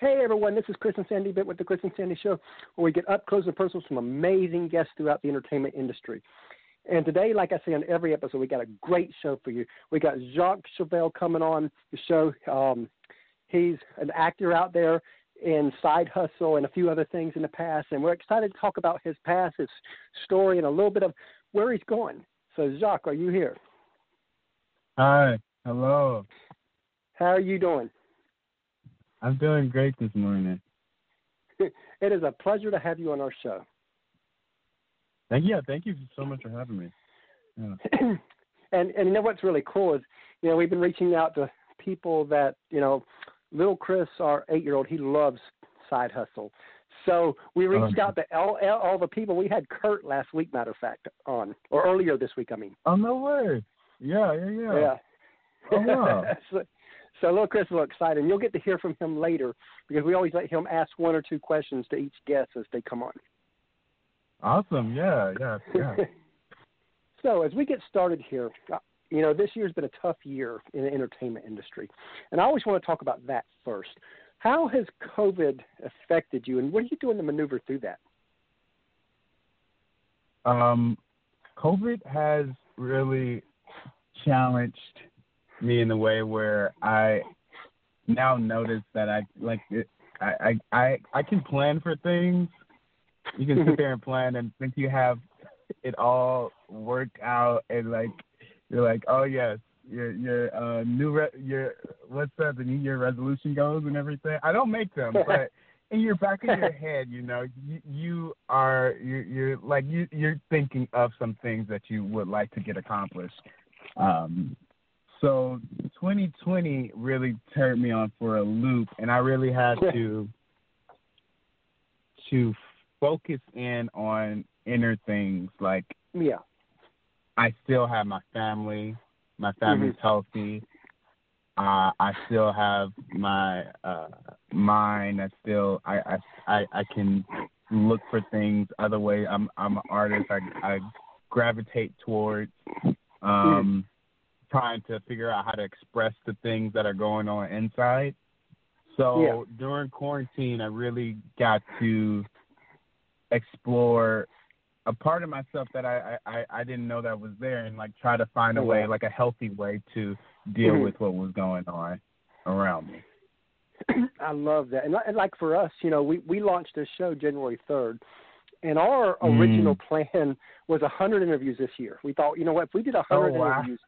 Hey everyone, this is Chris and Sandy Bit with the Chris and Sandy Show, where we get up close and personal with some amazing guests throughout the entertainment industry. And today, like I say on every episode, we got a great show for you. We got Jacques Chevelle coming on the show. Um, he's an actor out there in Side Hustle and a few other things in the past, and we're excited to talk about his past, his story, and a little bit of where he's going. So, Jacques, are you here? Hi. Hello. How are you doing? I'm doing great this morning. it is a pleasure to have you on our show. Thank you. Yeah, thank you so much for having me. Yeah. and and you know what's really cool is you know we've been reaching out to people that you know little Chris, our eight year old, he loves side hustle. So we oh, reached out to all, all the people. We had Kurt last week, matter of fact, on or earlier this week. I mean. Oh no way! Yeah, yeah, yeah. Yeah. Oh wow. so, so little Chris is excited. And you'll get to hear from him later because we always let him ask one or two questions to each guest as they come on. Awesome. Yeah, yeah, yeah. so as we get started here, uh, you know, this year's been a tough year in the entertainment industry. And I always want to talk about that first. How has COVID affected you, and what are you doing to maneuver through that? Um, COVID has really challenged me in the way where I now notice that I like it, I, I I I can plan for things. You can sit there and plan and think you have it all worked out and like you're like, oh yes, your your uh new re- your what's that the New Year resolution goes and everything. I don't make them, but in your back of your head, you know, you, you are you're, you're like you you're thinking of some things that you would like to get accomplished. Um, so 2020 really turned me on for a loop, and I really had to to focus in on inner things. Like, yeah, I still have my family. My family's mm-hmm. healthy. Uh, I still have my uh, mind. I still I, I I I can look for things other way. I'm I'm an artist. I I gravitate towards. Um, mm-hmm trying to figure out how to express the things that are going on inside. So yeah. during quarantine, I really got to explore a part of myself that I, I, I didn't know that was there and like try to find a way, like a healthy way to deal mm-hmm. with what was going on around me. I love that. And, like for us, you know, we, we launched this show January 3rd and our original mm. plan was hundred interviews this year. We thought, you know what, if we did a hundred oh, wow. interviews,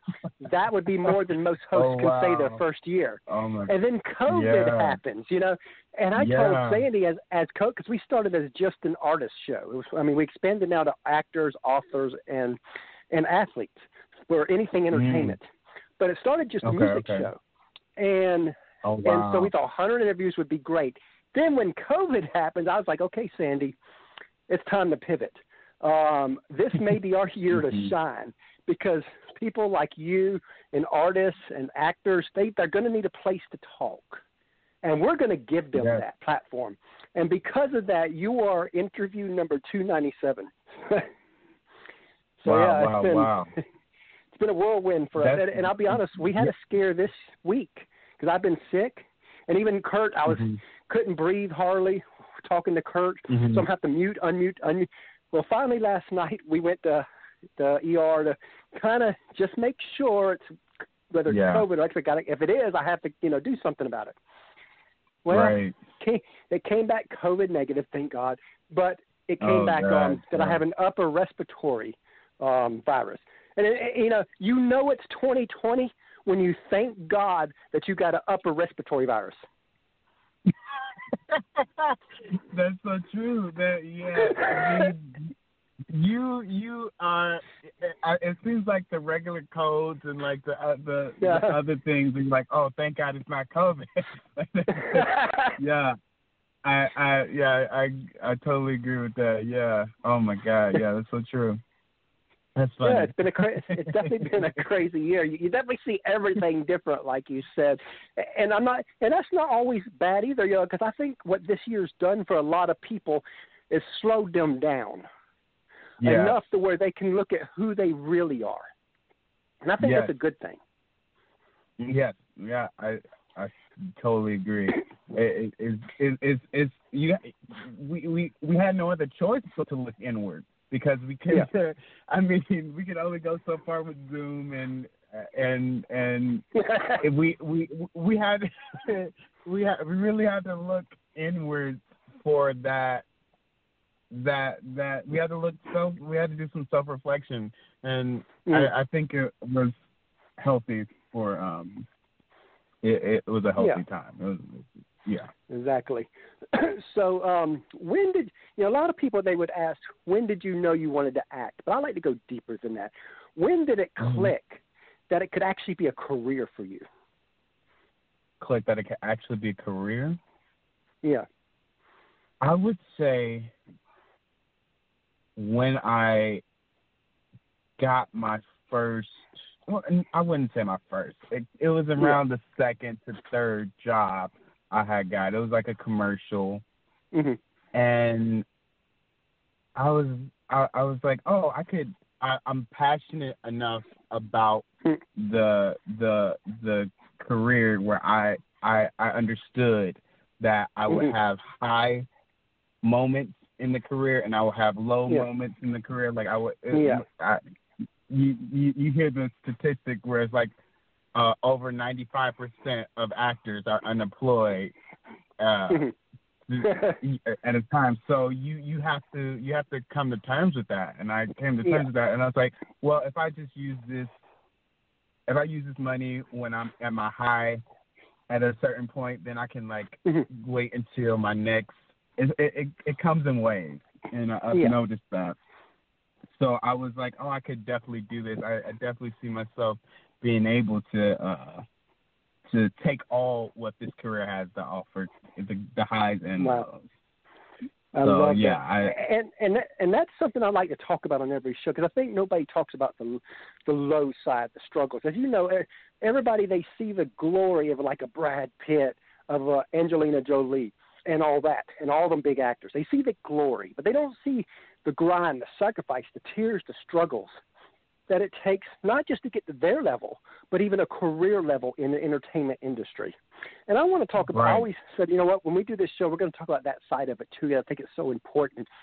that would be more than most hosts oh, can wow. say their first year. Oh, my. And then COVID yeah. happens, you know. And I yeah. told Sandy as as coach because we started as just an artist show. It was, I mean, we expanded now to actors, authors, and and athletes or anything entertainment. Mm. But it started just okay, a music okay. show, and oh, wow. and so we thought 100 interviews would be great. Then when COVID happened, I was like, okay, Sandy, it's time to pivot. Um, this may be our year to Mm-hmm. shine because people like you and artists and actors, they, they're going to need a place to talk. And we're going to give them yes. that platform. And because of that, you are interview number 297. so, wow, yeah, wow, it's been, wow. it's been a whirlwind for us. And, and, I'll be honest, we had a scare this week because I've been sick. And even Kurt, I was mm-hmm. couldn't breathe hardly talking to Kurt, mm-hmm. so I'm have to mute, unmute, unmute. Well, finally last night we went to the ER to kind of just make sure it's whether it's yeah. COVID or actually got it. If it is, I have to you know do something about it. Well, right. came, it came back COVID negative, thank God, but it came oh, back God, um, that God. I have an upper respiratory um, virus. And it, you know, you know it's 2020 when you thank God that you got an upper respiratory virus. That's so true. That yeah, I mean, you you are. Uh, it seems like the regular codes and like the uh, the, yeah. the other things. And you're like, oh, thank God it's not COVID. yeah. I, I, yeah, I, I totally agree with that. Yeah. Oh my God. Yeah, that's so true. That's funny. Yeah, it's been a cra- it's definitely been a crazy year. You, you definitely see everything different, like you said, and I'm not, and that's not always bad either, you know, because I think what this year's done for a lot of people is slowed them down yeah. enough to where they can look at who they really are, and I think yes. that's a good thing. Yes. Yeah. I I totally agree. it, it, it, it's it's you we we we had no other choice but to look inward because we can. Yeah. I mean we can only go so far with Zoom and and and we we we had we had we really had to look inward for that that that we had to look self we had to do some self reflection and mm. I, I think it was healthy for um it, it was a healthy yeah. time. It was, yeah. Exactly. so um when did you know a lot of people they would ask when did you know you wanted to act but i like to go deeper than that when did it mm-hmm. click mm-hmm. that it could actually be a career for you click that it could actually be a career yeah i would say when i got my first well, I wouldn't say my first. It, it was around yeah. the second to third job I had got. It was like a commercial, mm-hmm. and I was I, I was like, oh, I could. I, I'm passionate enough about hmm. the the the career where I I I understood that I would mm-hmm. have high moments in the career and I would have low yeah. moments in the career. Like I would, yeah. I, you, you you hear the statistic where it's like uh, over 95% of actors are unemployed uh, at a time. So you you have to you have to come to terms with that. And I came to terms yeah. with that, and I was like, well, if I just use this, if I use this money when I'm at my high, at a certain point, then I can like mm-hmm. wait until my next. It, it it comes in waves, and I've yeah. noticed that. So I was like, oh, I could definitely do this. I, I definitely see myself being able to uh, to take all what this career has to offer, the, the highs and wow. lows. I so love yeah, I, and and and that's something I like to talk about on every show because I think nobody talks about the the low side, the struggles. As you know, everybody they see the glory of like a Brad Pitt, of uh, Angelina Jolie, and all that, and all them big actors. They see the glory, but they don't see the grind, the sacrifice, the tears, the struggles that it takes not just to get to their level, but even a career level in the entertainment industry. And I want to talk about, right. I always said, you know what, when we do this show, we're going to talk about that side of it too. I think it's so important.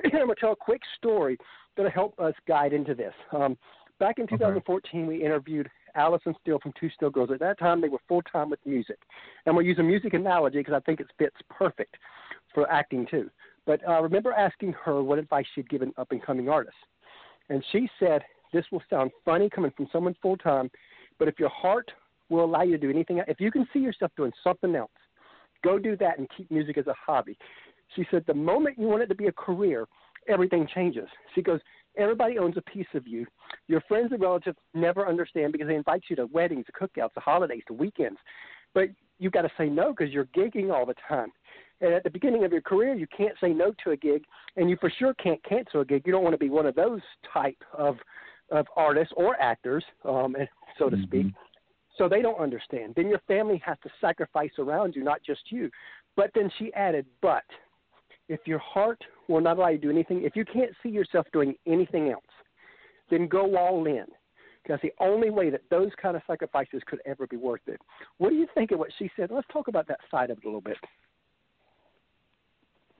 And I'm going to tell a quick story that'll help us guide into this. Um, back in 2014, okay. we interviewed Allison Steele from Two Steel Girls. At that time, they were full time with music. And we'll use a music analogy because I think it fits perfect for acting too. But I uh, remember asking her what advice she'd given up and coming artists. And she said, This will sound funny coming from someone full time, but if your heart will allow you to do anything, if you can see yourself doing something else, go do that and keep music as a hobby. She said, The moment you want it to be a career, everything changes. She goes, Everybody owns a piece of you. Your friends and relatives never understand because they invite you to weddings, to cookouts, to holidays, to weekends. But you've got to say no because you're gigging all the time. And at the beginning of your career, you can't say no to a gig, and you for sure can't cancel a gig. You don't want to be one of those type of of artists or actors, um, so to mm-hmm. speak. So they don't understand. Then your family has to sacrifice around you, not just you. But then she added, but if your heart will not allow you to do anything, if you can't see yourself doing anything else, then go all in. Because the only way that those kind of sacrifices could ever be worth it. What do you think of what she said? Let's talk about that side of it a little bit.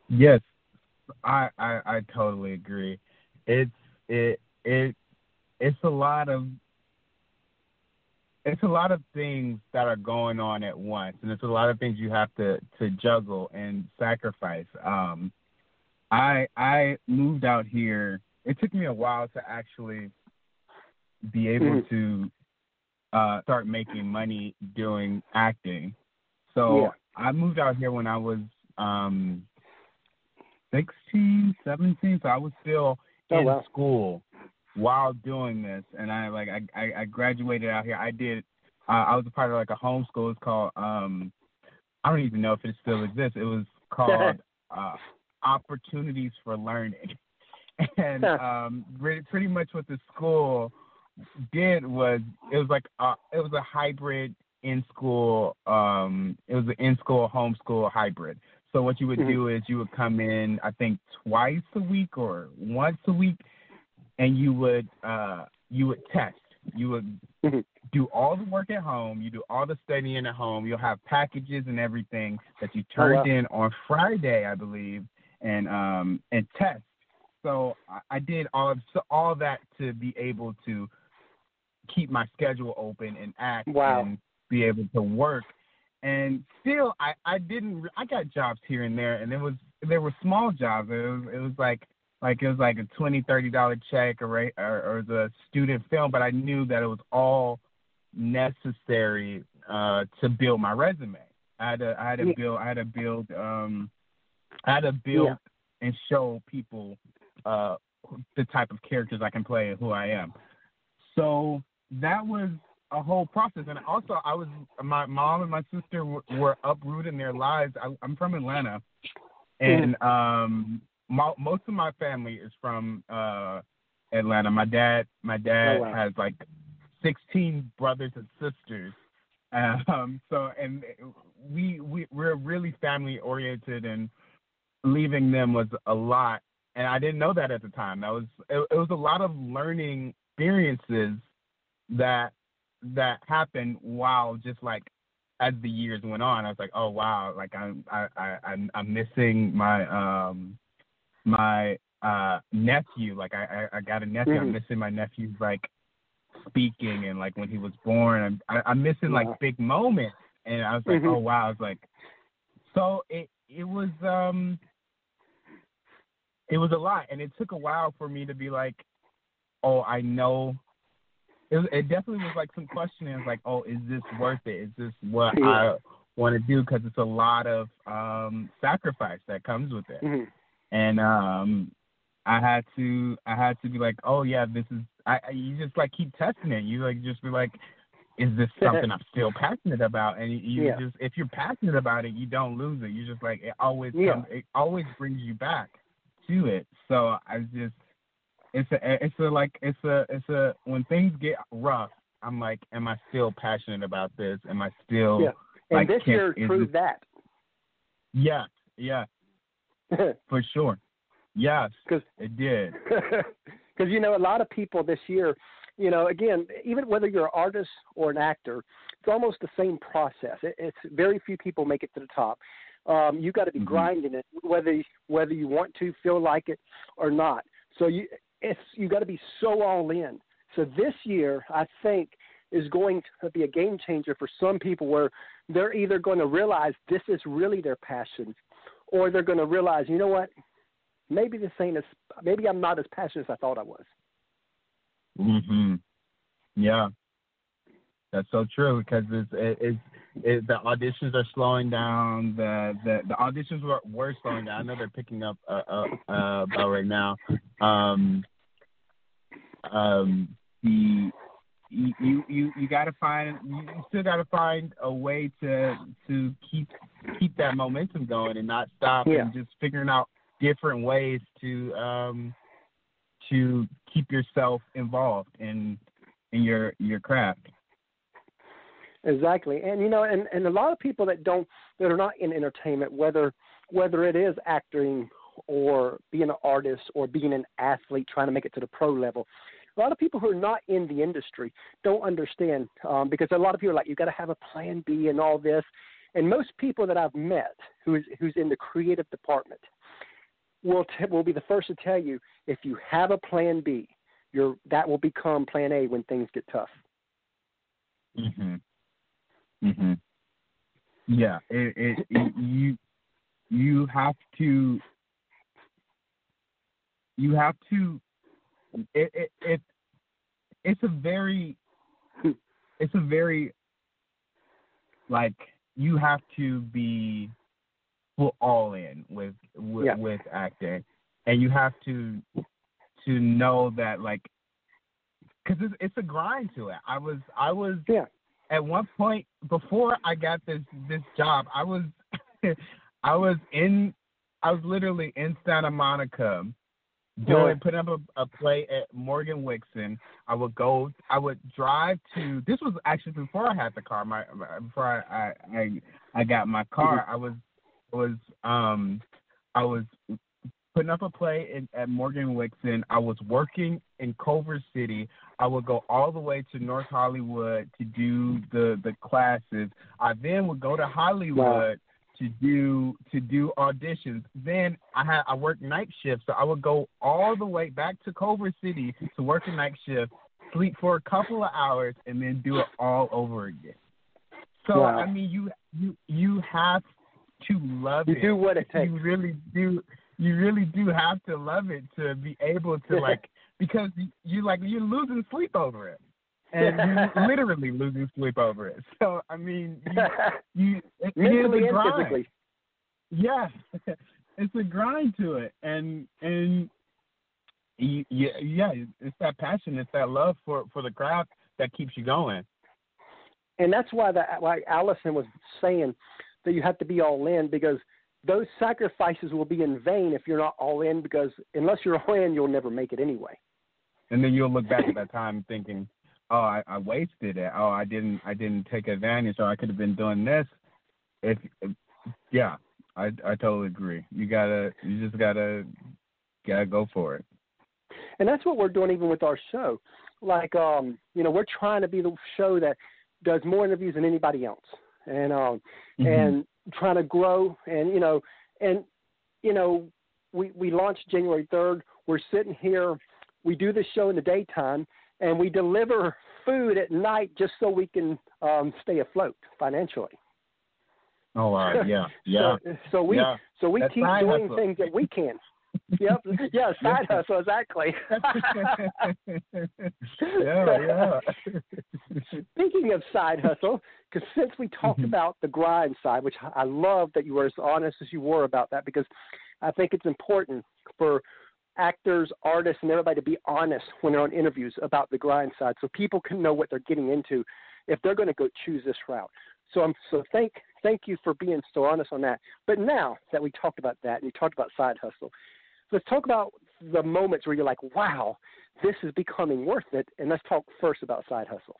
Yes, I, I I totally agree. It's it it it's a lot of it's a lot of things that are going on at once, and it's a lot of things you have to to juggle and sacrifice. Um, I I moved out here. It took me a while to actually be able mm-hmm. to uh, start making money doing acting. So yeah. I moved out here when I was um, 16, 17. So I was still oh, in wow. school while doing this, and I like I I, graduated out here. I did. Uh, I was a part of like a homeschool. It's called um, I don't even know if it still exists. It was called uh, Opportunities for Learning, and um, pretty much what the school did was it was like uh, it was a hybrid in school. Um, it was an in school homeschool hybrid. So what you would mm-hmm. do is you would come in, I think twice a week or once a week, and you would uh, you would test. You would Mhm. do all the work at home. You do all the studying at home. You'll have packages and everything that you turned Oh, wow. in on Friday, I believe, and um and test. So I, I did all of so all that to be able to keep my schedule open and act Wow. and be able to work. And still, I I didn't. I got jobs here and there, and it was there were small jobs. It was it was like like it was like a twenty thirty dollar check or or, or the student film, but I knew that it was all necessary uh, to build my resume. I had to I had to Yeah. build I had to build um I had to build Yeah. and show people uh the type of characters I can play and who I am. So that was a whole process, and also I was my mom and my sister were, were uprooting their lives. I, I'm from Atlanta, and um, mo most of my family is from uh, Atlanta. My dad, my dad Oh, wow. has like 16 brothers and sisters. Um, so and we we we're really family oriented, and leaving them was a lot. And I didn't know that at the time. That was it, it was a lot of learning experiences that that happened while just like as the years went on. I was like, oh wow, like I'm I, I I'm I'm missing my um my uh nephew. Like I I, I got a nephew. I'm Mhm. missing my nephew's like speaking and like when he was born. I'm I, I'm missing Wow. like big moments. And I was like, Mhm. oh wow. I was like, so it it was um it was a lot, and it took a while for me to be like, oh, I know. It, was, it definitely was like some questioning. It's like, oh, is this worth it? Is this what Yeah. I want to do? Because it's a lot of um sacrifice that comes with it, Mhm. And um, I had to, I had to be like, oh yeah, this is. I you just like keep testing it. You like just be like, is this something I'm still passionate about? And you, you Yeah. just, if you're passionate about it, you don't lose it. You just like it always, Yeah. comes, it always brings you back to it. So I just, it's a, it's a like, it's a, it's a. When things get rough, I'm like, am I still passionate about this? Am I still? Yeah. And like, this year proved that. Yeah, yeah, for sure. Yes. Cause, it did. because you know a lot of people this year you know again even whether you're an artist or an actor it's almost the same process it, it's very few people make it to the top um you got to be Mhm. grinding it whether whether you want to feel like it or not so you it's you got to be so all in so this year i think is going to be a game changer for some people where they're either going to realize this is really their passion or they're going to realize you know what maybe this ain't as maybe I'm not as passionate as I thought I was. Mhm. Yeah, that's so true because it's it, it's it, the auditions are slowing down. The the, the auditions were, were slowing down. I know they're picking up uh, uh, uh, about right now. Um, um, the you you you, you got to find you you still got to find a way to to keep keep that momentum going and not stop Yeah. and just figuring out different ways to um to keep yourself involved in in your your craft. Exactly, and you know, and and a lot of people that don't that are not in entertainment, whether whether it is acting or being an artist or being an athlete trying to make it to the pro level. A lot of people who are not in the industry don't understand um, because a lot of people are like, you've got to have a plan B and all this. And most people that I've met who's who's in the creative department will t- will be the first to tell you if you have a plan B, your that will become plan A when things get tough. Mhm. Mhm. Yeah, it, it, it you you have to you have to it it, it it's a very it's a very like you have to be full all in with with, Yeah. with acting and you have to to know that like because it's, it's a grind to it i was i was Yeah. at one point before I got this this job, I was I was in I was literally in Santa Monica doing putting up a, a play at Morgan Wixson. I would go I would drive to this was actually before I had the car, my, my before I, I I I got my car, I was was um I was putting up a play in, at Morgan Wixson. I was working in Culver City. I would go all the way to North Hollywood to do the the classes. I then would go to Hollywood wow. To do to do auditions. Then I had I worked night shift, so I would go all the way back to Culver City to work a night shift, sleep for a couple of hours, and then do it all over again. So wow. I mean, you you you have to love you it. You do what it takes. You really do. You really do have to love it to be able to like because you like you're losing sleep over it, and you're literally losing sleep over it. So I mean, you, you mentally and physically. Yeah, it's a grind to it, and and you, yeah, yeah, it's that passion, it's that love for for the craft that keeps you going. And that's why that why Allison was saying that you have to be all in because those sacrifices will be in vain if you're not all in because unless you're all in, you'll never make it anyway. And then you'll look back at that time thinking, "Oh, I, I wasted it. Oh, I didn't, I didn't take advantage. Or I could have been doing this." If, yeah, I, I totally agree. You gotta, you just gotta, gotta go for it. And that's what we're doing even with our show. Like, um, you know, we're trying to be the show that does more interviews than anybody else, and um, mm-hmm. and trying to grow and you know and you know we we launched January 3rd. We're sitting here. We do this show in the daytime and we deliver food at night just so we can um, stay afloat financially. Oh, uh, yeah, yeah. so, so we yeah. so we That's keep doing hustle. things that we can. yep. Yeah, side hustle exactly. yeah, yeah. Speaking of side hustle, because since we talked mm-hmm. about the grind side, which I love that you were as honest as you were about that, because I think it's important for actors, artists, and everybody to be honest when they're on interviews about the grind side, so people can know what they're getting into if they're going to go choose this route. So I'm so thank thank you for being so honest on that. But now that we talked about that and you talked about side hustle, let's talk about the moments where you're like, wow, this is becoming worth it. And let's talk first about side hustle.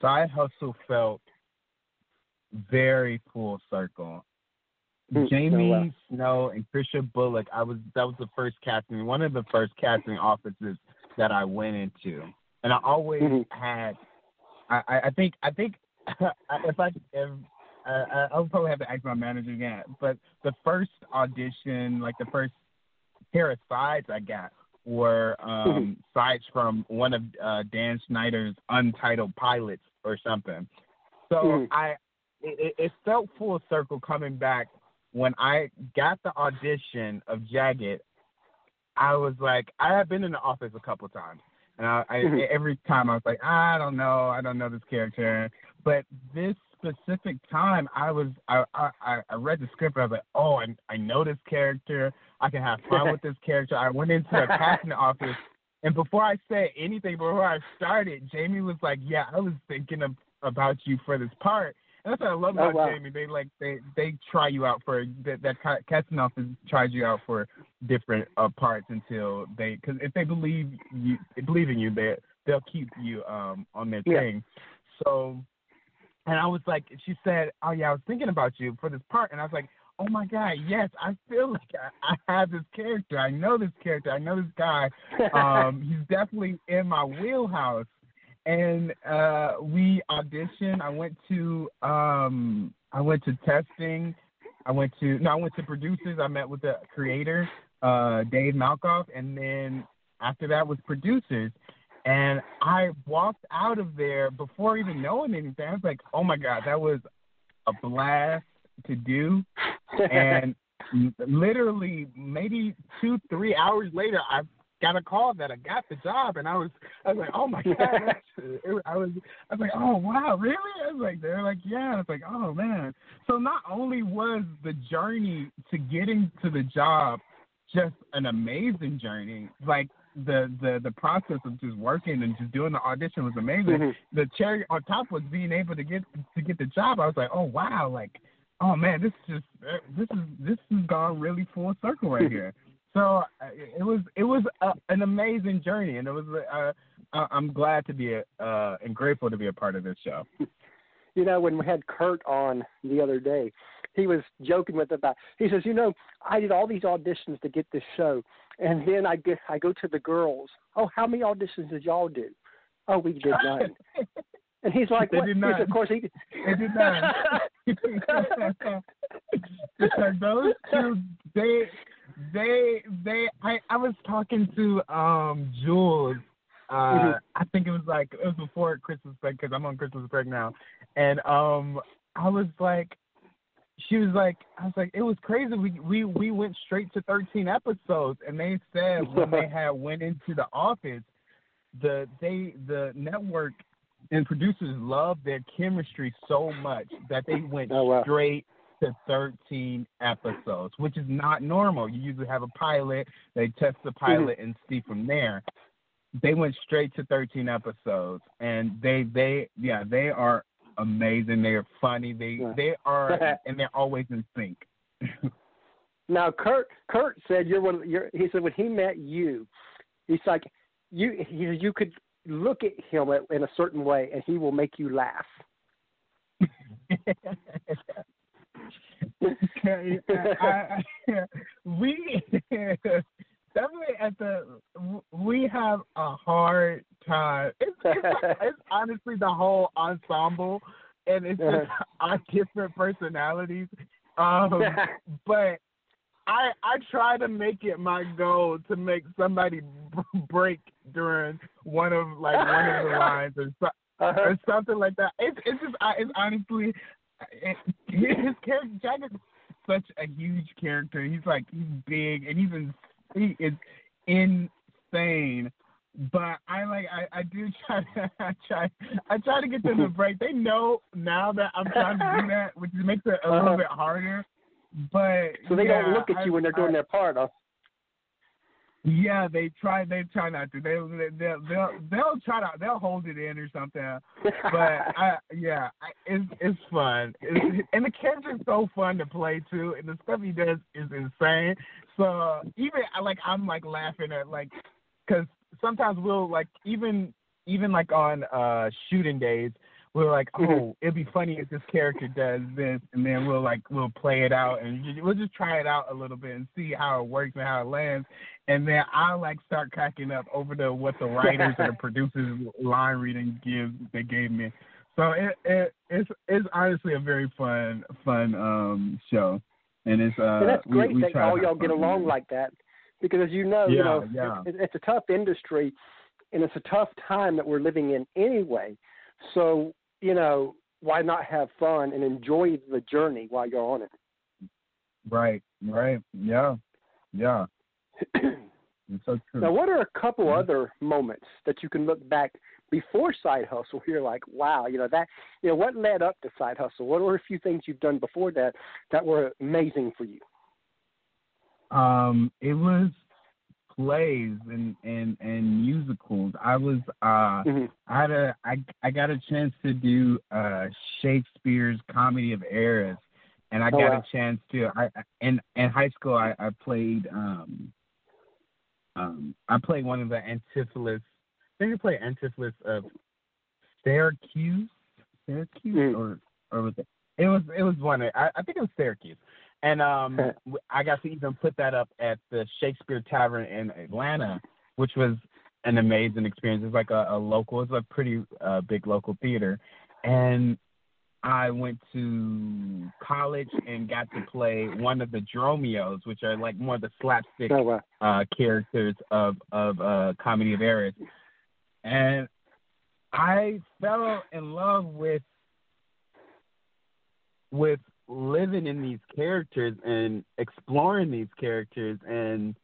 Side hustle felt very full circle. Mm, Jamie oh, Snow and Krisha Bullock. I was that was the first casting, one of the first casting offices that I went into, and I always mm-hmm. had. I, I think I think if I if uh, I'll probably have to ask my manager again. But the first audition, like the first pair of sides I got, were um, mm-hmm. sides from one of uh, Dan Schneider's untitled pilots or something. So mm-hmm. I, it, it felt full circle coming back when I got the audition of Jaget. I was like, I have been in the office a couple times, and I, I mm-hmm. every time I was like, I don't know, I don't know this character, but this specific time, I was I I, I read the script. And I was like, oh, I I know this character. I can have fun with this character. I went into a casting office, and before I said anything, before I started, Jamie was like, yeah, I was thinking of, about you for this part. That's what I love oh, about oh, wow. Jamie. They like they they try you out for that that office tries you out for different uh, parts until they because if they believe you believe in you, they they'll keep you um on their yeah. thing. So and I was like, she said, "Oh yeah, I was thinking about you for this part," and I was like, "Oh my god, yes, I feel like I, I have this character. I know this character. I know this guy. Um, he's definitely in my wheelhouse." And uh, we auditioned. I went to um, I went to testing. I went to no, I went to producers. I met with the creator, uh, Dave Malkoff, and then after that was producers. And I walked out of there before even knowing anything. I was like, oh my God, that was a blast to do. and literally, maybe two, three hours later, I got a call that I got the job, and I was, I was like, oh my god, it, I was, I was like, oh wow, really? I was like, they're like, yeah. I was like, oh man. So not only was the journey to getting to the job just an amazing journey, like the the the process of just working and just doing the audition was amazing. Mm-hmm. The cherry on top was being able to get to get the job. I was like, oh wow, like oh man, this is just this is this has gone really full circle right here. So uh, it was it was a, an amazing journey, and it was uh, I'm glad to be a, uh, and grateful to be a part of this show. You know, when we had Kurt on the other day, he was joking with about. He says, you know, I did all these auditions to get this show, and then I get I go to the girls. Oh, how many auditions did y'all do? Oh, we did none. And he's like, they what? did not. Of course, he. They did not. those two, they, they, they. I, I was talking to um Jules. Uh, Mhm. I think it was like it was before Christmas break because I'm on Christmas break now, and um, I was like, she was like, I was like, it was crazy. We we we went straight to 13 episodes, and they said when they had went into the office, the they the network and producers loved their chemistry so much that they went Oh, wow. straight to 13 episodes, which is not normal. You usually have a pilot, they test the mm-hmm. pilot and see from there. They went straight to 13 episodes, and they they yeah they are amazing. They are funny. They Yeah. they are and they're always in sync. Now, Kurt Kurt said you're one. Of, you're, he said when he met you, he's like you. He, said you could look at him in a certain way, and he will make you laugh. Okay, I, I, we definitely at the we have a hard time. It's, it's, it's honestly the whole ensemble, and it's just our different personalities. Um, but I I try to make it my goal to make somebody b- break during one of like one of the lines or, so, Uh-huh. or something like that. It's it's just I- it's honestly his character Jack is such a huge character. He's like he's big and he's in, he is insane. But I like I, I do try to I try I try to get them to break. They know now that I'm trying to do that, which makes it a little uh-huh. bit harder. But So they yeah, don't look at you I- when they're doing I- their part. Huh? Yeah, they try. They try not to. They they they'll they'll try to they'll hold it in or something. But I yeah, I, it's it's fun. It's, and the character's so fun to play too, and the stuff he does is insane. So even like I'm like laughing at like because sometimes we'll like even even like on uh shooting days we're like oh Mhm. it'd be funny if this character does this and then we'll like we'll play it out and we'll just try it out a little bit and see how it works and how it lands and then I like start cracking up over the what the writers and the producers line reading give they gave me. So it, it it's it's honestly a very fun fun um show. And it's uh and that's great we that all y'all get along like that, because as you know, you know, yeah. it, it's a tough industry, and it's a tough time that we're living in anyway. So you know, why not have fun and enjoy the journey while you're on it? Right, right. Yeah. Yeah. So true. Now, what are a couple Mhm. other moments that you can look back before Side Hustle? where You're like, wow, you know that, you know, what led up to Side Hustle? What were a few things you've done before that that were amazing for you? Um, it was plays and, and, and musicals. I was uh hmm I had a I I got a chance to do uh Shakespeare's Comedy of Errors and I Oh, got wow. a chance to I I- in in high school I, I played um um I played one of the Antipholus I think I played Antipholus of Syracuse Syracuse Mm. or or was it it was it was one of, I, I think it was Syracuse. And um I got to even put that up at the Shakespeare Tavern in Atlanta, which was an amazing experience. It's like a, a local, it's a pretty uh, big local theater, and I went to college and got to play one of the Dromios, which are like more the slapstick Oh wow. uh, characters of of uh, Comedy of Errors, and I fell in love with with living in these characters and exploring these characters and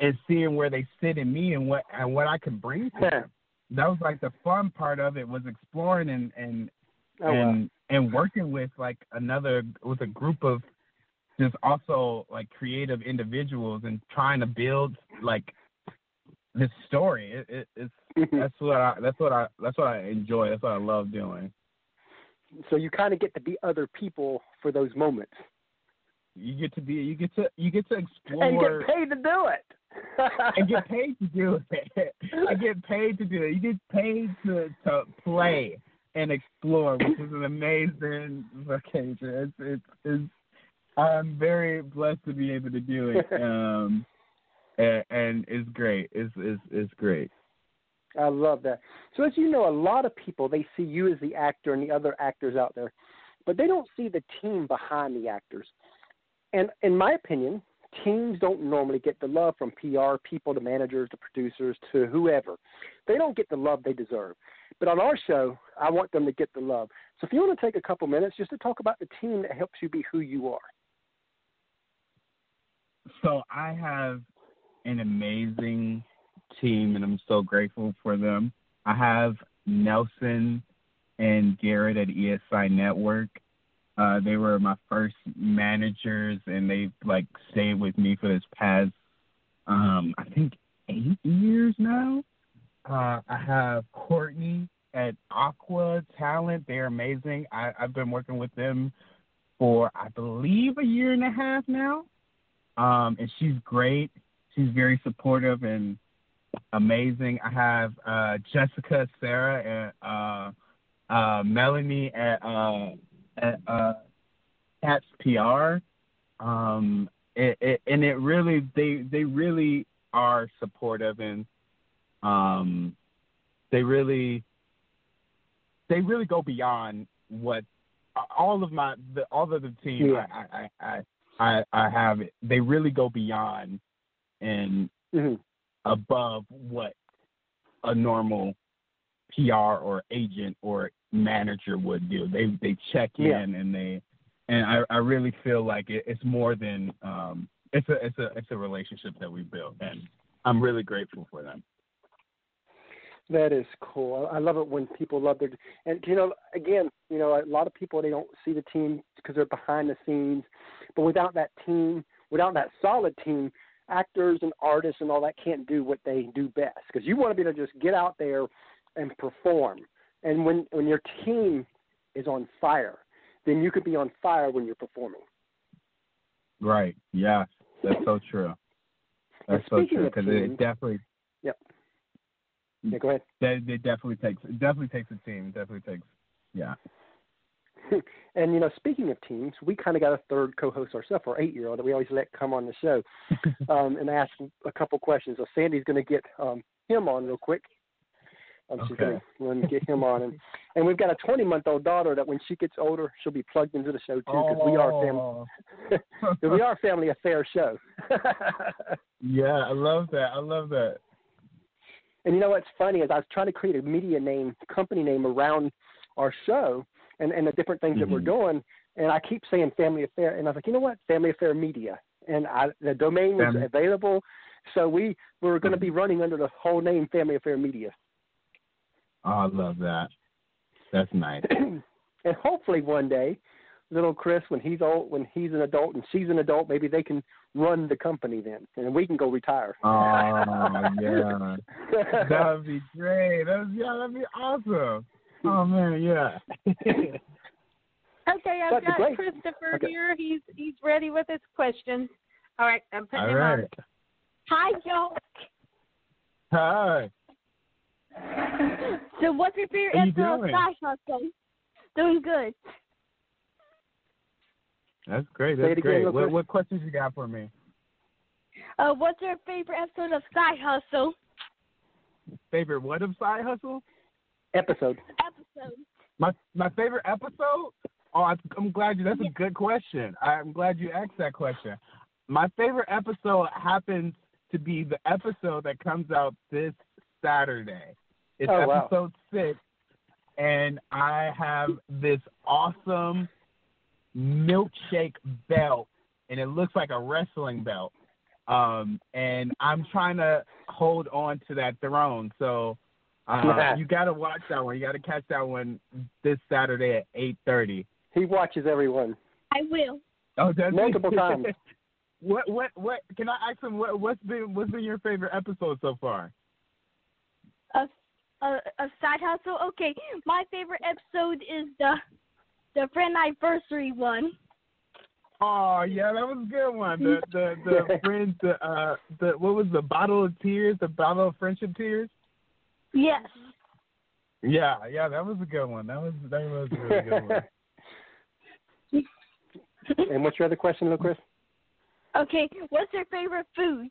and seeing where they sit in me and what and what I can bring to them. That was like the fun part of it was exploring and and Oh wow. and and working with like another with a group of just also like creative individuals and trying to build like this story. It, it, it's Mhm. that's what I that's what I that's what I enjoy. That's what I love doing. so you kind of get to be other people for those moments You get to be you get to you get to explore and get paid to do it. and get paid to do it. and get paid to do it. You get paid to to play and explore, which is an amazing vacation. It's it's, it's I'm very blessed to be able to do it. Um, and, and it's great. It's it's it's great. I love that. So as you know, a lot of people they see you as the actor and the other actors out there, but they don't see the team behind the actors. And in my opinion, teams don't normally get the love from PR people to managers to producers to whoever. They don't get the love they deserve. But on our show, I want them to get the love. So if you want to take a couple minutes just to talk about the team that helps you be who you are. So I have an amazing team, and I'm so grateful for them. I have Nelson and Garrett at ESI Network. Uh, they were my first managers, and they've like stayed with me for this past, um, I think, eight years now. Uh, I have Courtney at Aqua Talent. They're amazing. I, I've been working with them for, I believe, a year and a half now. Um, and she's great. She's very supportive and amazing. I have uh, Jessica, Sarah, and uh, uh, Melanie at uh, at uh, Cats PR. Um, it, it, and it really they they really are supportive and um, they really they really go beyond what all of my the, all of the team yeah. I, I, I I I have they really go beyond and mm-hmm. above what a normal PR or agent or manager would do. They they check yeah. in and they and I, I really feel like it, it's more than um it's a it's a it's a relationship that we built and I'm really grateful for them. That is cool. I love it when people love their and you know again you know a lot of people they don't see the team because they're behind the scenes, but without that team, without that solid team, actors and artists and all that can't do what they do best because you want to be able to just get out there and perform. And when when your team is on fire, then you could be on fire when you're performing. Right. Yeah. That's so true. That's so true because it definitely. Yep. Yeah, go ahead. That it definitely takes it definitely takes a team. It definitely takes yeah. and you know, speaking of teams, we kind of got a third co-host ourselves, our eight-year-old that we always let come on the show um, and ask a couple questions. So Sandy's going to get um, him on real quick. Um, okay. She's going to get him on, and and we've got a 20-month-old daughter that when she gets older, she'll be plugged into the show too because oh. we are family. we are family affair show. yeah, I love that. I love that. And you know what's funny is I was trying to create a media name, company name around our show, and, and the different things mm-hmm. that we're mm-hmm. doing. And I keep saying Family Affair, and I was like, you know what, Family Affair Media, and I, the domain was Family. available, so we were going to be running under the whole name Family Affair Media. Oh, I love that. That's nice. and hopefully one day, little Chris, when he's old, when he's an adult and she's an adult, maybe they can run the company then, and we can go retire. Oh yeah, that'd be great. That'd, yeah, that'd be awesome. Oh man, yeah. okay, I've That's got great. Christopher okay. here. He's he's ready with his questions. All right, I'm putting All him right. on. Hi, Joe. Hi. So, what's your favorite episode of Side Hustle? Doing good. That's great. That's great. What, what questions you got for me? Uh, what's your favorite episode of Side Hustle? Favorite what of Side Hustle? Episode. Episode. My my favorite episode. Oh, I, am glad you. That's a good question. I'm glad you asked that question. My favorite episode happens to be the episode that comes out this Saturday. It's oh, episode wow. six, and I have this awesome milkshake belt, and it looks like a wrestling belt. Um, and I'm trying to hold on to that throne. So uh, you got to watch that one. You got to catch that one this Saturday at eight thirty. He watches everyone. I will. Oh, does multiple he? times. what what what? Can I ask him what what's been what's been your favorite episode so far? A a, a side hustle. Okay, my favorite episode is the the friend anniversary one. Oh yeah, that was a good one. The the the friends the uh the what was the bottle of tears? The bottle of friendship tears. Yes. Yeah, yeah, that was a good one. That was that was a really good one. and what's your other question, little Chris? Okay, what's your favorite food?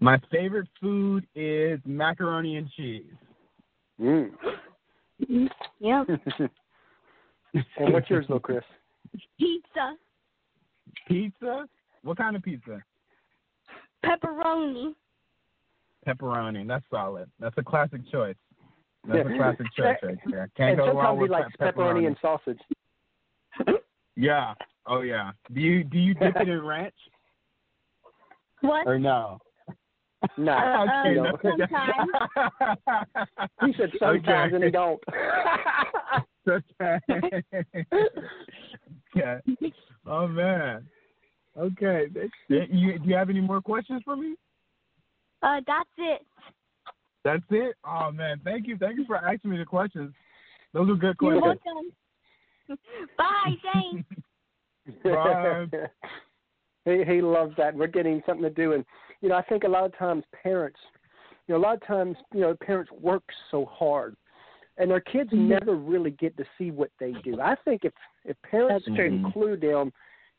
My favorite food is macaroni and cheese. Mm. yep. and what's yours, little Chris? Pizza. Pizza? What kind of pizza? Pepperoni. Pepperoni. That's solid. That's a classic choice. That's a classic choice right there. Can't and go wrong with he likes pepperoni. pepperoni and sausage. Yeah. Oh yeah. Do you do you dip it in ranch? What? Or no? No. Uh, okay, no. Sometimes. he said sometimes okay. and he don't. yeah. Oh man. Okay. You, do you have any more questions for me? Uh, that's it. That's it. Oh man, thank you, thank you for asking me the questions. Those are good questions. You're welcome. Bye, thanks. Bye. he he loves that. We're getting something to do, and you know, I think a lot of times parents, you know, a lot of times you know parents work so hard, and their kids mm-hmm. never really get to see what they do. I think if if parents That's include them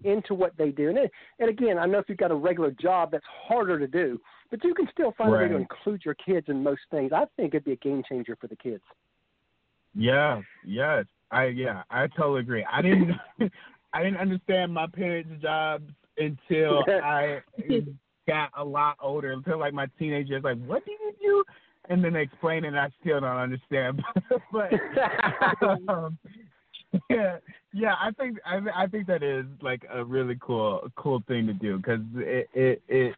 into what they do, and it, and again, I know if you've got a regular job, that's harder to do, but you can still find right. a way to include your kids in most things. I think it'd be a game changer for the kids. Yeah, yes. I yeah, I totally agree. I didn't I didn't understand my parents' jobs until I got a lot older. Until like my teenagers, like, what do you do? And then they explain it, and I still don't understand. but um, yeah, yeah, I think I I think that is like a really cool cool thing to do because it it it.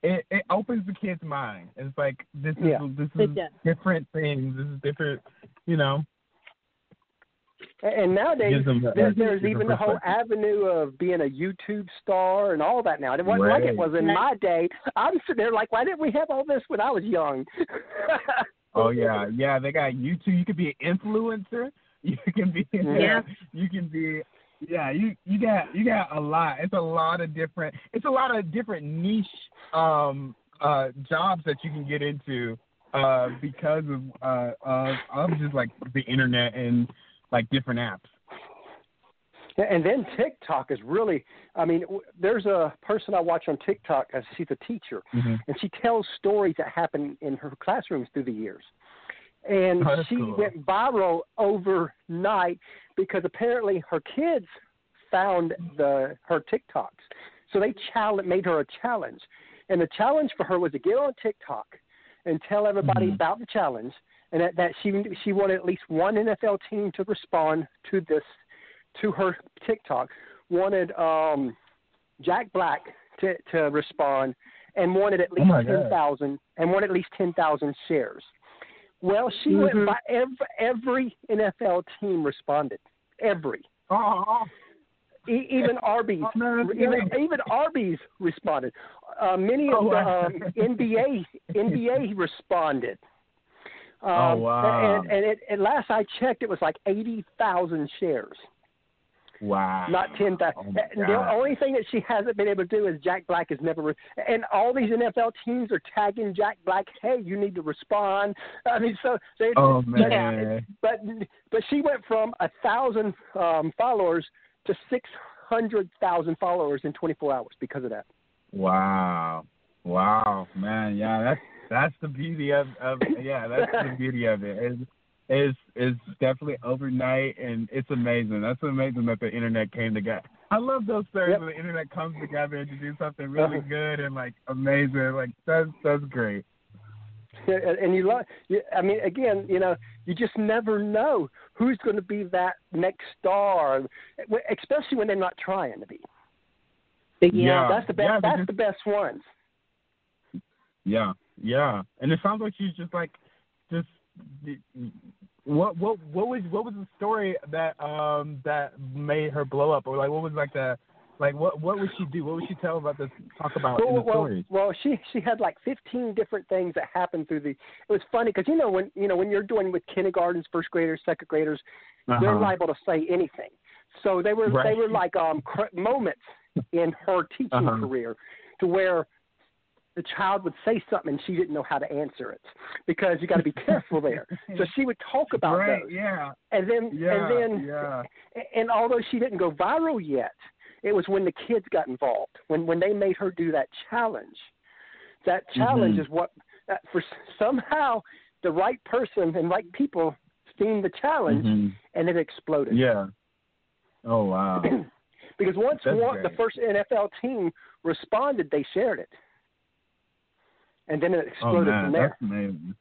It, it opens the kid's mind. It's like this is yeah. this is different things. This is different, you know. And nowadays, there, there's even the whole avenue of being a YouTube star and all that now. It wasn't right. like it was in my day. I'm sitting there like, why didn't we have all this when I was young? oh yeah, yeah. They got YouTube. You could be an influencer. You can be. Yeah. You can be. Yeah. You you got you got a lot. It's a lot of different. It's a lot of different niche um uh jobs that you can get into uh because of uh of, of just like the internet and like different apps. And then TikTok is really, I mean, there's a person I watch on TikTok, she's a teacher, mm-hmm. and she tells stories that happen in her classrooms through the years. And oh, she cool. went viral overnight because apparently her kids found the her TikToks. So they challenge, made her a challenge. And the challenge for her was to get on TikTok and tell everybody mm-hmm. about the challenge and that, that she she wanted at least one NFL team to respond to this to her TikTok. Wanted um, Jack Black to to respond, and wanted at least oh ten thousand and wanted at least ten thousand shares. Well, she mm-hmm. went by every every NFL team responded. Every. Oh. E- even Arby's, oh, no, even even Arby's responded. Uh, many of oh, the um, NBA NBA responded. Um, oh wow! And, and it, at last I checked, it was like eighty thousand shares. Wow! Not ten thousand. Oh the only thing that she hasn't been able to do is Jack Black has never. Re- and all these NFL teams are tagging Jack Black. Hey, you need to respond. I mean, so they. Oh man! But but she went from a thousand um, followers to six hundred thousand followers in twenty four hours because of that. Wow! Wow, man! Yeah, that's that's the beauty of, of yeah, that's the beauty of it. It's, it's it's definitely overnight and it's amazing. That's amazing that the internet came together. I love those stories yep. when the internet comes together to do something really uh-huh. good and like amazing. Like that's that's great. And you love, I mean, again, you know, you just never know who's going to be that next star, especially when they're not trying to be. Yeah, that's the best. Yeah, that's the best ones. Yeah, yeah, and it sounds like she's just like, just what what what was what was the story that um that made her blow up, or like what was like the like what what would she do? What would she tell about this? Talk about well, in the well, stories. Well, she she had like 15 different things that happened through the. It was funny because you know when you know when you're doing with kindergartens, first graders, second graders, uh-huh. they're liable to say anything. So they were right. they were like um cr- moments in her teaching uh-huh. career to where the child would say something and she didn't know how to answer it because you got to be careful there. So she would talk about right, those. Yeah. And then yeah, and then yeah. and although she didn't go viral yet, it was when the kids got involved when when they made her do that challenge. That challenge mm-hmm. is what that for somehow the right person and right people seen the challenge mm-hmm. and it exploded. Yeah. Oh wow. because once one, the first NFL team responded, they shared it, and then it oh, exploded oh, from there. That's amazing.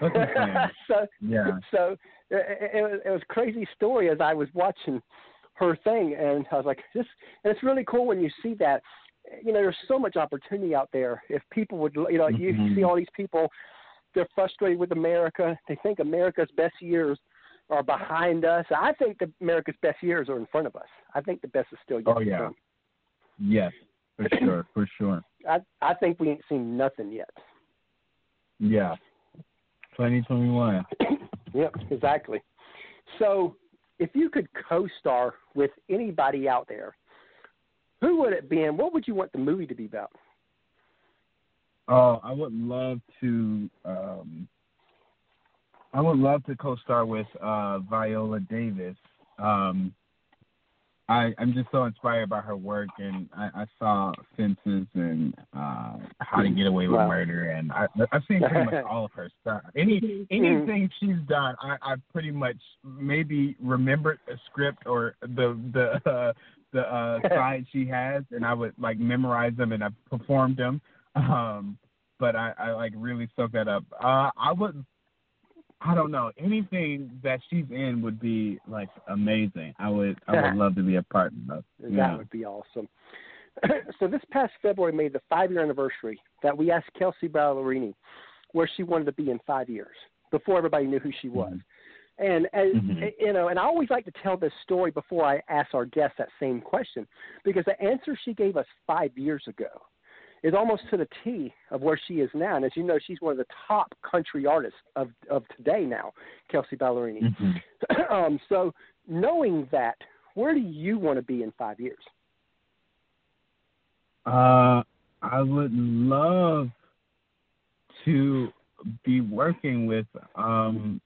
That's so yeah. So it, it, was, it was a crazy story as I was watching her thing, and I was like, this. And it's really cool when you see that. You know, there's so much opportunity out there. If people would, you know, mm-hmm. you see all these people, they're frustrated with America. They think America's best years are behind us. I think the America's best years are in front of us. I think the best is still yet oh, yeah. to come. Yes, for sure, for sure. I I think we ain't seen nothing yet. Yeah. 2021. yep, exactly. So, if you could co-star with anybody out there, who would it be, and what would you want the movie to be about? Oh, I would love to. Um, I would love to co-star with uh, Viola Davis. Um, I, I'm just so inspired by her work, and I, I saw Fences and uh, How to Get Away with wow. Murder, and I, I've seen pretty much all of her stuff. Any anything she's done, I, I pretty much maybe remembered a script or the the uh, the uh, side she has, and I would like memorize them and I've performed them. Um, but I, I like really soak that up. Uh, I would I don't know. Anything that she's in would be like amazing. I would I would love to be a part of. Yeah. That would be awesome. so this past February made the five year anniversary that we asked Kelsea Ballerini where she wanted to be in five years before everybody knew who she was. Mm-hmm. And as mm-hmm. you know, and I always like to tell this story before I ask our guests that same question because the answer she gave us five years ago is almost to the T of where she is now. And as you know, she's one of the top country artists of of today now, Kelsea Ballerini. Mm-hmm. um, so knowing that, where do you want to be in five years? Uh, I would love to be working with um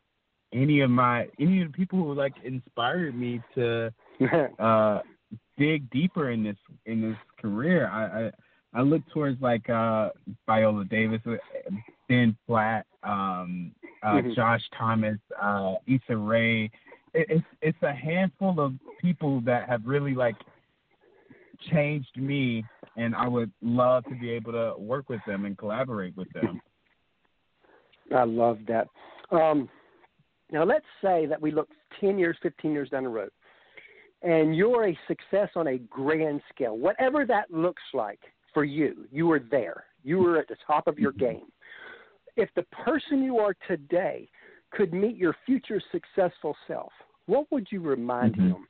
any of my any of the people who like inspired me to uh dig deeper in this in this career. I, I I look towards like uh Viola Davis, uh, Ben Platt, um, uh, mm-hmm. Josh Thomas, uh, Issa Rae. It, it's it's a handful of people that have really like changed me, and I would love to be able to work with them and collaborate with them. I love that. Um, now let's say that we look ten years, fifteen years down the road, and you're a success on a grand scale, whatever that looks like for you. You were there. You were at the top of your game. If the person you are today could meet your future successful self, what would you remind mm-hmm. him?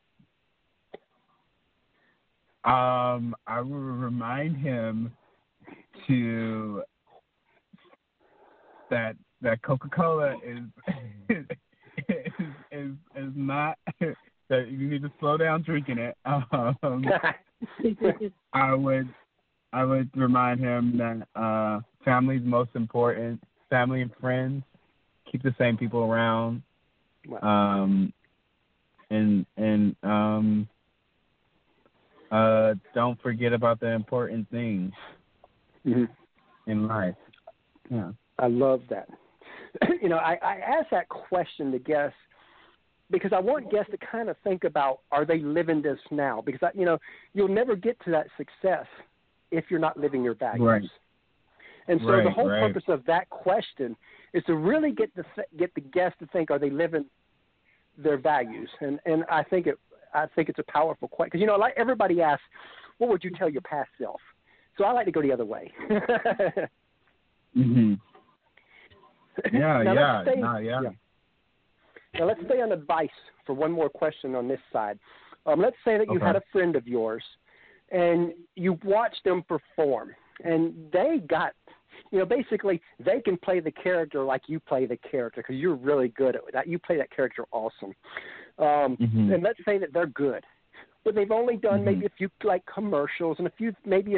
Um, I would remind him to that that Coca Cola is, is is is not that you need to slow down drinking it. Um, I would I would remind him that uh, family is most important. Family and friends. Keep the same people around. Wow. Um, and and um, uh, don't forget about the important things mm-hmm. in life. Yeah. I love that. you know, I, I ask that question to guests because I want guests to kind of think about are they living this now? Because I, you know, you'll never get to that success if you're not living your values. Right. And so right, the whole right. purpose of that question is to really get the get the guest to think: Are they living their values? And and I think it I think it's a powerful question because you know like everybody asks, what would you tell your past self? So I like to go the other way. mhm. Yeah, yeah, stay, nah, yeah. yeah. Now let's stay on advice for one more question on this side. Um, let's say that you okay. had a friend of yours and you watch them perform and they got you know basically they can play the character like you play the character because you're really good at that you play that character awesome um mm-hmm. and let's say that they're good but they've only done mm-hmm. maybe a few like commercials and a few maybe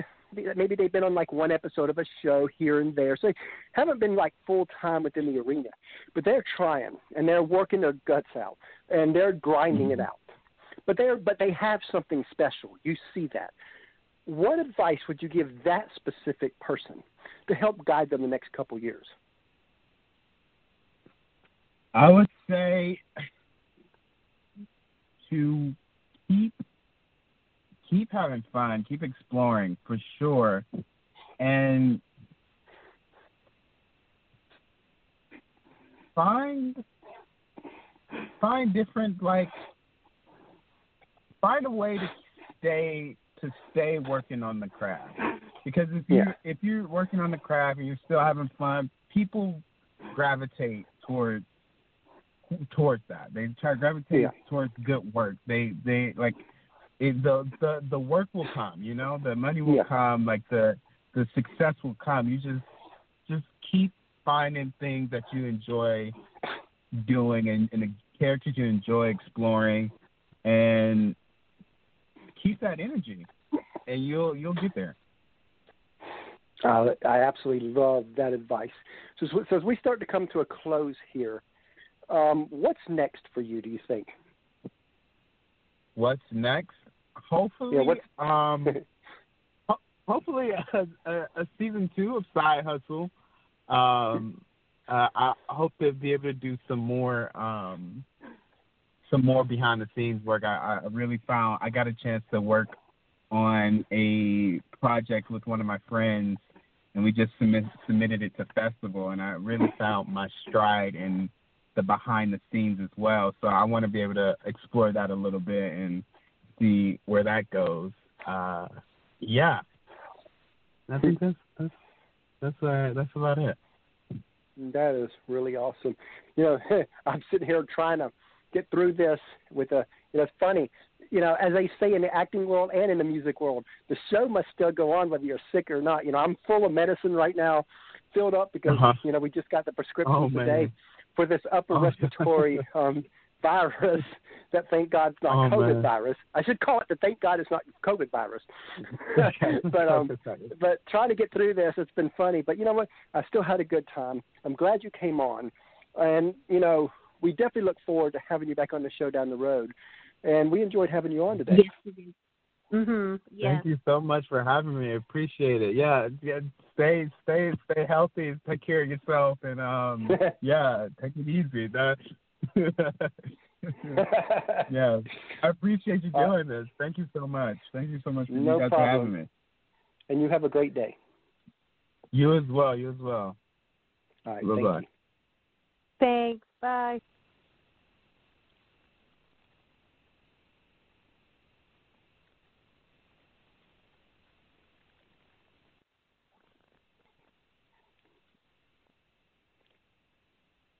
maybe they've been on like one episode of a show here and there, so they haven't been like full time within the arena, but they're trying and they're working their guts out and they're grinding mm-hmm. it out. But they're but they have something special. You see that. What advice would you give that specific person to help guide them the next couple years? I would say to keep keep having fun, keep exploring for sure, and find find different like find a way to stay to stay working on the craft because if you yeah. if you're working on the craft and you're still having fun, people gravitate towards towards that. They try to gravitate yeah. towards good work. They they like it, the the the work will come. You know, the money will yeah. come. Like the the success will come. You just just keep finding things that you enjoy doing and, and the characters you enjoy exploring, and keep that energy, and you'll you'll get there. Uh, I absolutely love that advice. So, so as we start to come to a close here, um, what's next for you? Do you think? What's next? Hopefully, yeah, um, ho- hopefully a, a, a, season two of Side Hustle. Um, uh, I hope to be able to do some more, um, some more behind the scenes work. I, I really found I got a chance to work on a project with one of my friends, and we just submit, submitted it to festival, and I really found my stride in the behind the scenes as well. So I want to be able to explore that a little bit and see where that goes. Uh, yeah, I think that's that's that's uh, that's about it. That is really awesome. You know, I'm sitting here trying to get through this with a. You know, it's funny. You know, as they say in the acting world and in the music world, the show must still go on whether you're sick or not. You know, I'm full of medicine right now, filled up because uh-huh. you know we just got the prescription oh, today. Man for this upper oh, respiratory um, virus that thank God it's not oh, COVID man. virus. I should call it the thank God it's not COVID virus. but um, but trying to get through this, it's been funny. But you know what? I still had a good time. I'm glad you came on, and you know we definitely look forward to having you back on the show down the road. And we enjoyed having you on today. Yes, we did. Mhm. Yeah. Thank you so much for having me. I appreciate it. Yeah, yeah. Stay, stay, stay healthy. Take care of yourself, and um, yeah, take it easy. That, yeah, I appreciate you uh, doing this. Thank you so much. Thank you so much for no you guys problem. for having me. And you have a great day. You as well. You as well. All right. Bye bye. Thanks. Bye.